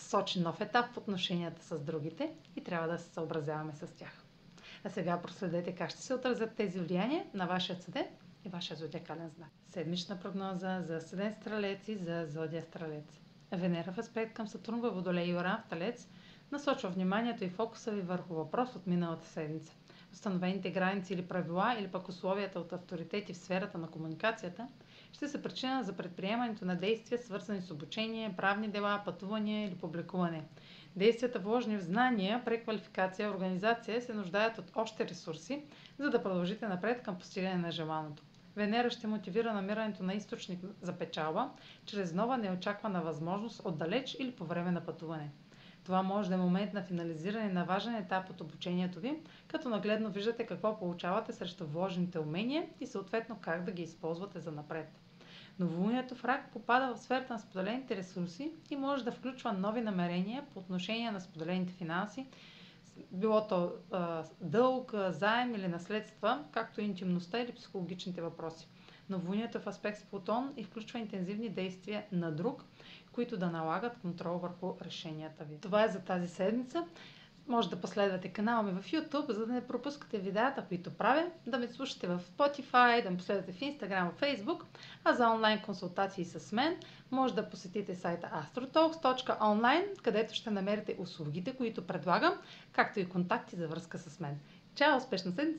сочи нов етап в отношенията с другите и трябва да се съобразяваме с тях. А сега проследете как ще се отразят тези влияния на вашия съден и вашия зодиакален знак. Седмична прогноза за съден стрелец и за зодия стрелец. Венера в аспект към Сатурн във Водолей и Оран в Талец насочва вниманието и фокуса ви върху въпрос от миналата седмица. Установените граници или правила или пък условията от авторитети в сферата на комуникацията – ще са причина за предприемането на действия, свързани с обучение, правни дела, пътуване или публикуване. Действията, вложени в знания, преквалификация, организация, се нуждаят от още ресурси, за да продължите напред към постигане на желаното. Венера ще мотивира намирането на източник за печалба, чрез нова неочаквана възможност отдалеч или по време на пътуване. Това може да е момент на финализиране на важен етап от обучението ви, като нагледно виждате какво получавате срещу вложените умения и съответно как да ги използвате за напред. Новолунието в рак попада в сферата на споделените ресурси и може да включва нови намерения по отношение на споделените финанси, било то а, дълг, заем или наследства, както интимността или психологичните въпроси. Новолунието в аспект с Плутон и включва интензивни действия на друг, които да налагат контрол върху решенията ви. Това е за тази седмица. Може да последвате канала ми в YouTube, за да не пропускате видеята, които правя, да ме слушате в Spotify, да ме последвате в Instagram, в Facebook, а за онлайн консултации с мен може да посетите сайта astrotalks.online, където ще намерите услугите, които предлагам, както и контакти за връзка с мен. Чао! Успешна седмица!